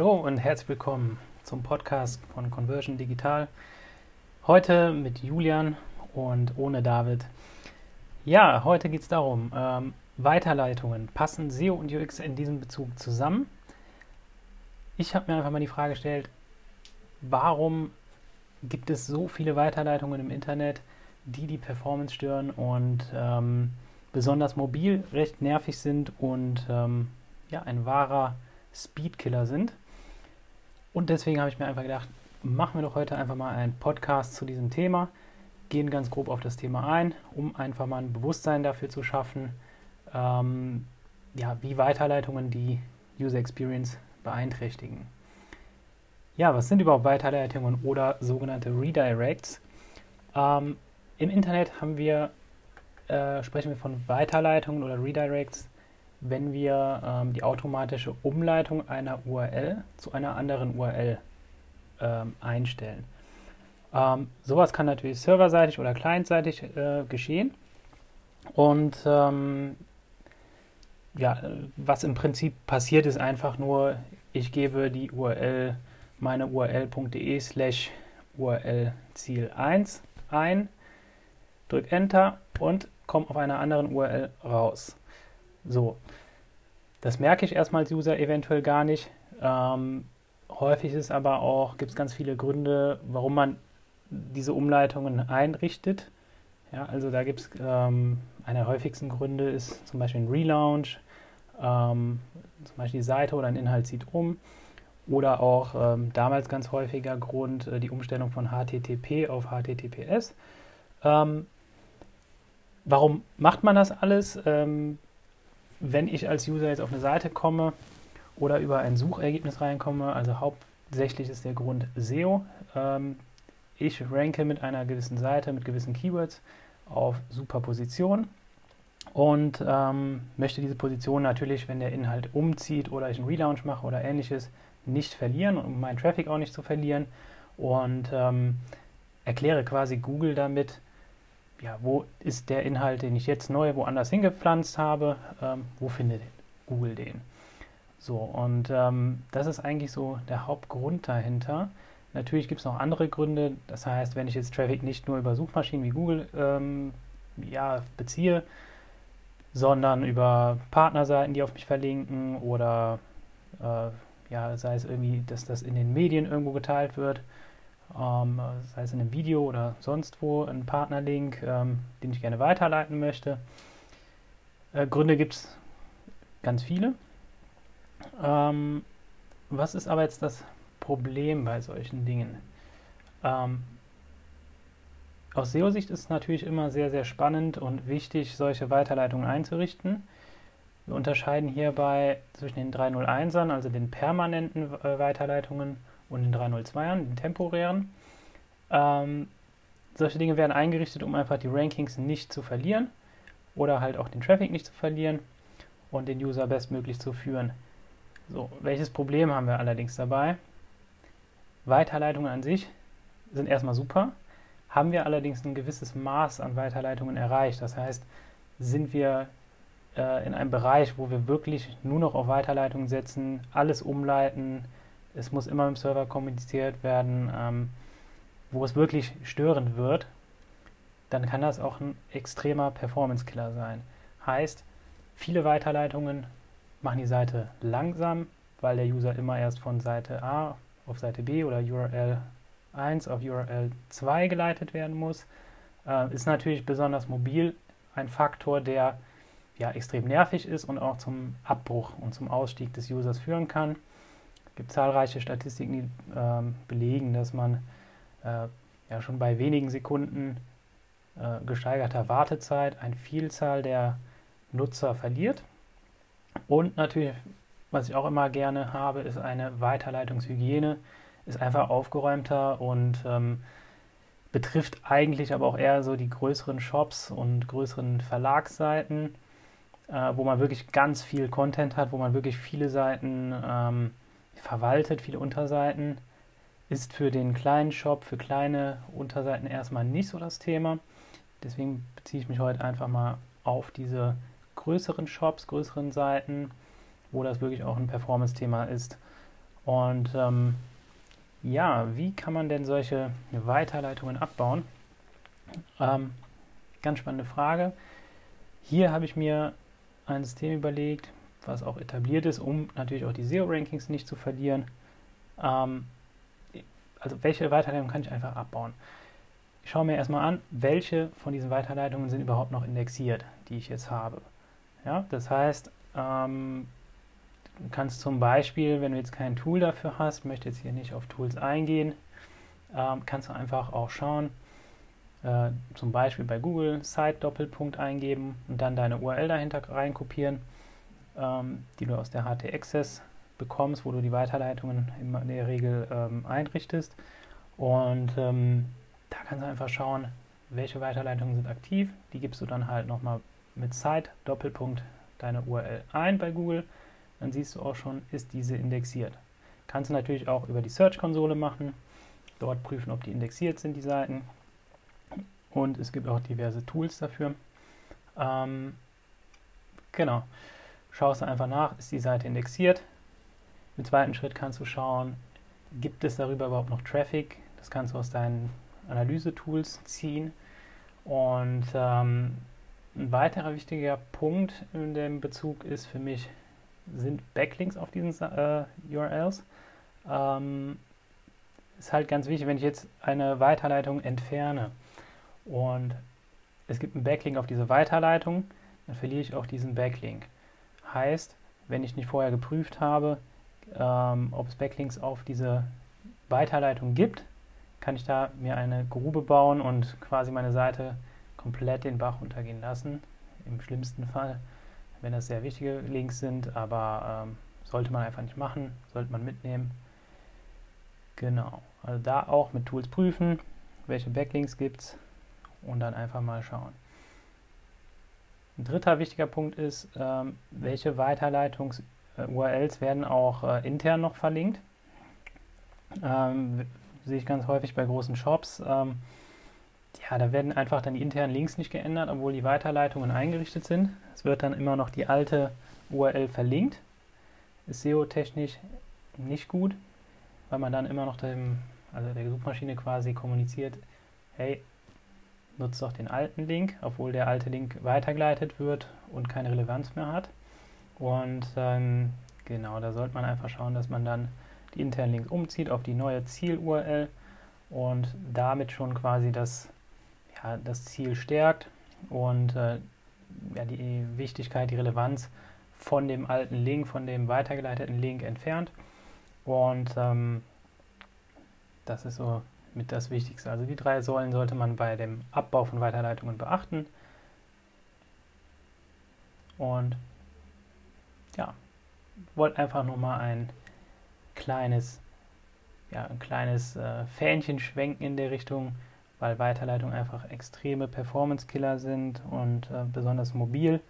Hallo und herzlich willkommen zum Podcast von Conversion Digital. Heute mit Julian und ohne David. Ja, heute geht es darum, ähm, Weiterleitungen. Passen SEO und UX in diesem Bezug zusammen? Ich habe mir einfach mal die Frage gestellt, warum gibt es so viele Weiterleitungen im Internet, die die Performance stören und ähm, besonders mobil recht nervig sind und ähm, ja, ein wahrer Speedkiller sind. Und deswegen habe ich mir einfach gedacht, machen wir doch heute einfach mal einen Podcast zu diesem Thema, gehen ganz grob auf das Thema ein, um einfach mal ein Bewusstsein dafür zu schaffen, ähm, ja, wie Weiterleitungen die User Experience beeinträchtigen. Ja, was sind überhaupt Weiterleitungen oder sogenannte Redirects? Ähm, Im Internet haben wir, äh, sprechen wir von Weiterleitungen oder Redirects wenn wir ähm, die automatische Umleitung einer URL zu einer anderen URL ähm, einstellen. Ähm, sowas kann natürlich serverseitig oder clientseitig äh, geschehen. Und ähm, ja, was im Prinzip passiert, ist einfach nur, ich gebe die URL, meine url.de slash URL Ziel 1 ein, drücke Enter und komme auf einer anderen URL raus. So, das merke ich erstmal als User eventuell gar nicht. Ähm, häufig ist aber auch, gibt es ganz viele Gründe, warum man diese Umleitungen einrichtet. Ja, also da gibt es ähm, einer der häufigsten Gründe ist zum Beispiel ein Relaunch, ähm, zum Beispiel die Seite oder ein Inhalt zieht um. Oder auch ähm, damals ganz häufiger Grund äh, die Umstellung von HTTP auf HTTPS. Ähm, warum macht man das alles? Wenn ich als User jetzt auf eine Seite komme oder über ein Suchergebnis reinkomme, also hauptsächlich ist der Grund SEO. Ähm, ich ranke mit einer gewissen Seite, mit gewissen Keywords auf Superposition und ähm, möchte diese Position natürlich, wenn der Inhalt umzieht oder ich einen Relaunch mache oder ähnliches, nicht verlieren um meinen Traffic auch nicht zu verlieren und ähm, erkläre quasi Google damit, ja, wo ist der Inhalt, den ich jetzt neu woanders hingepflanzt habe, ähm, wo findet Google den? So, und ähm, das ist eigentlich so der Hauptgrund dahinter. Natürlich gibt es noch andere Gründe. Das heißt, wenn ich jetzt Traffic nicht nur über Suchmaschinen wie Google ähm, ja, beziehe, sondern über Partnerseiten, die auf mich verlinken oder äh, ja, sei es irgendwie, dass das in den Medien irgendwo geteilt wird, ähm, sei es in einem Video oder sonst wo, ein Partnerlink, ähm, den ich gerne weiterleiten möchte. Äh, Gründe gibt es ganz viele. Ähm, was ist aber jetzt das Problem bei solchen Dingen? Ähm, aus SEO-Sicht ist es natürlich immer sehr, sehr spannend und wichtig, solche Weiterleitungen einzurichten. Wir unterscheiden hierbei zwischen den 301ern, also den permanenten äh, Weiterleitungen, und den 302ern, den temporären. Ähm, solche Dinge werden eingerichtet, um einfach die Rankings nicht zu verlieren oder halt auch den Traffic nicht zu verlieren und den User bestmöglich zu führen. So, welches Problem haben wir allerdings dabei? Weiterleitungen an sich sind erstmal super. Haben wir allerdings ein gewisses Maß an Weiterleitungen erreicht? Das heißt, sind wir äh, in einem Bereich, wo wir wirklich nur noch auf Weiterleitungen setzen, alles umleiten, es muss immer im Server kommuniziert werden, ähm, wo es wirklich störend wird, dann kann das auch ein extremer Performance-Killer sein. Heißt, viele Weiterleitungen machen die Seite langsam, weil der User immer erst von Seite A auf Seite B oder URL 1 auf URL 2 geleitet werden muss. Äh, ist natürlich besonders mobil ein Faktor, der ja extrem nervig ist und auch zum Abbruch und zum Ausstieg des Users führen kann gibt zahlreiche Statistiken, die ähm, belegen, dass man äh, ja schon bei wenigen Sekunden äh, gesteigerter Wartezeit eine Vielzahl der Nutzer verliert. Und natürlich, was ich auch immer gerne habe, ist eine Weiterleitungshygiene, ist einfach aufgeräumter und ähm, betrifft eigentlich aber auch eher so die größeren Shops und größeren Verlagsseiten, äh, wo man wirklich ganz viel Content hat, wo man wirklich viele Seiten ähm, verwaltet, viele Unterseiten. Ist für den kleinen Shop, für kleine Unterseiten erstmal nicht so das Thema. Deswegen beziehe ich mich heute einfach mal auf diese größeren Shops, größeren Seiten, wo das wirklich auch ein Performance-Thema ist. Und ähm, ja, wie kann man denn solche Weiterleitungen abbauen? Ähm, ganz spannende Frage. Hier habe ich mir ein System überlegt, was auch etabliert ist, um natürlich auch die SEO-Rankings nicht zu verlieren. Ähm, also welche Weiterleitungen kann ich einfach abbauen? Ich schaue mir erstmal an, welche von diesen Weiterleitungen sind überhaupt noch indexiert, die ich jetzt habe. Ja, das heißt, ähm, du kannst zum Beispiel, wenn du jetzt kein Tool dafür hast, möchte jetzt hier nicht auf Tools eingehen, ähm, kannst du einfach auch schauen, äh, zum Beispiel bei Google Site Doppelpunkt eingeben und dann deine URL dahinter reinkopieren, ähm, die du aus der HT Access bekommst, wo du die Weiterleitungen in der Regel ähm, einrichtest. Und ähm, da kannst du einfach schauen, welche Weiterleitungen sind aktiv. Die gibst du dann halt nochmal mit Site Doppelpunkt deine URL ein bei Google. Dann siehst du auch schon, ist diese indexiert. Kannst du natürlich auch über die Search-Konsole machen, dort prüfen, ob die indexiert sind, die Seiten. Und es gibt auch diverse Tools dafür. Ähm, genau. Schaust du einfach nach, ist die Seite indexiert. Im zweiten Schritt kannst du schauen, gibt es darüber überhaupt noch Traffic? Das kannst du aus deinen Analyse-Tools ziehen. Und ähm, ein weiterer wichtiger Punkt in dem Bezug ist für mich, sind Backlinks auf diesen äh, URLs. Ähm, ist halt ganz wichtig, wenn ich jetzt eine Weiterleitung entferne und es gibt einen Backlink auf diese Weiterleitung, dann verliere ich auch diesen Backlink. Heißt, wenn ich nicht vorher geprüft habe, ähm, ob es Backlinks auf diese Weiterleitung gibt, kann ich da mir eine Grube bauen und quasi meine Seite komplett den Bach untergehen lassen. Im schlimmsten Fall, wenn das sehr wichtige Links sind, aber ähm, sollte man einfach nicht machen, sollte man mitnehmen. Genau, also da auch mit Tools prüfen, welche Backlinks gibt es und dann einfach mal schauen. Ein dritter wichtiger Punkt ist, ähm, welche Weiterleitungs-URLs werden auch äh, intern noch verlinkt. Ähm, sehe ich ganz häufig bei großen Shops. Ähm, ja, da werden einfach dann die internen Links nicht geändert, obwohl die Weiterleitungen eingerichtet sind. Es wird dann immer noch die alte URL verlinkt. Ist SEO-technisch nicht gut, weil man dann immer noch dem, also der Suchmaschine quasi kommuniziert, hey, nutzt doch den alten Link, obwohl der alte Link weitergeleitet wird und keine Relevanz mehr hat. Und ähm, genau, da sollte man einfach schauen, dass man dann die internen Links umzieht auf die neue Ziel-URL und damit schon quasi das, ja, das Ziel stärkt und äh, ja, die Wichtigkeit, die Relevanz von dem alten Link, von dem weitergeleiteten Link entfernt. Und ähm, das ist so mit das Wichtigste. Also die drei Säulen sollte man bei dem Abbau von Weiterleitungen beachten. Und ja, wollte einfach nur mal ein kleines, ja, ein kleines äh, Fähnchen schwenken in der Richtung, weil Weiterleitungen einfach extreme Performance-Killer sind und äh, besonders mobil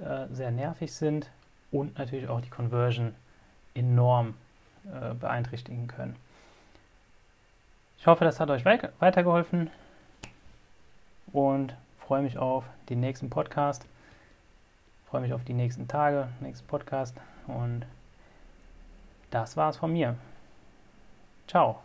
äh, sehr nervig sind und natürlich auch die Conversion enorm äh, beeinträchtigen können. Ich hoffe, das hat euch weitergeholfen und freue mich auf den nächsten Podcast. Freue mich auf die nächsten Tage, nächsten Podcast und das war's von mir. Ciao.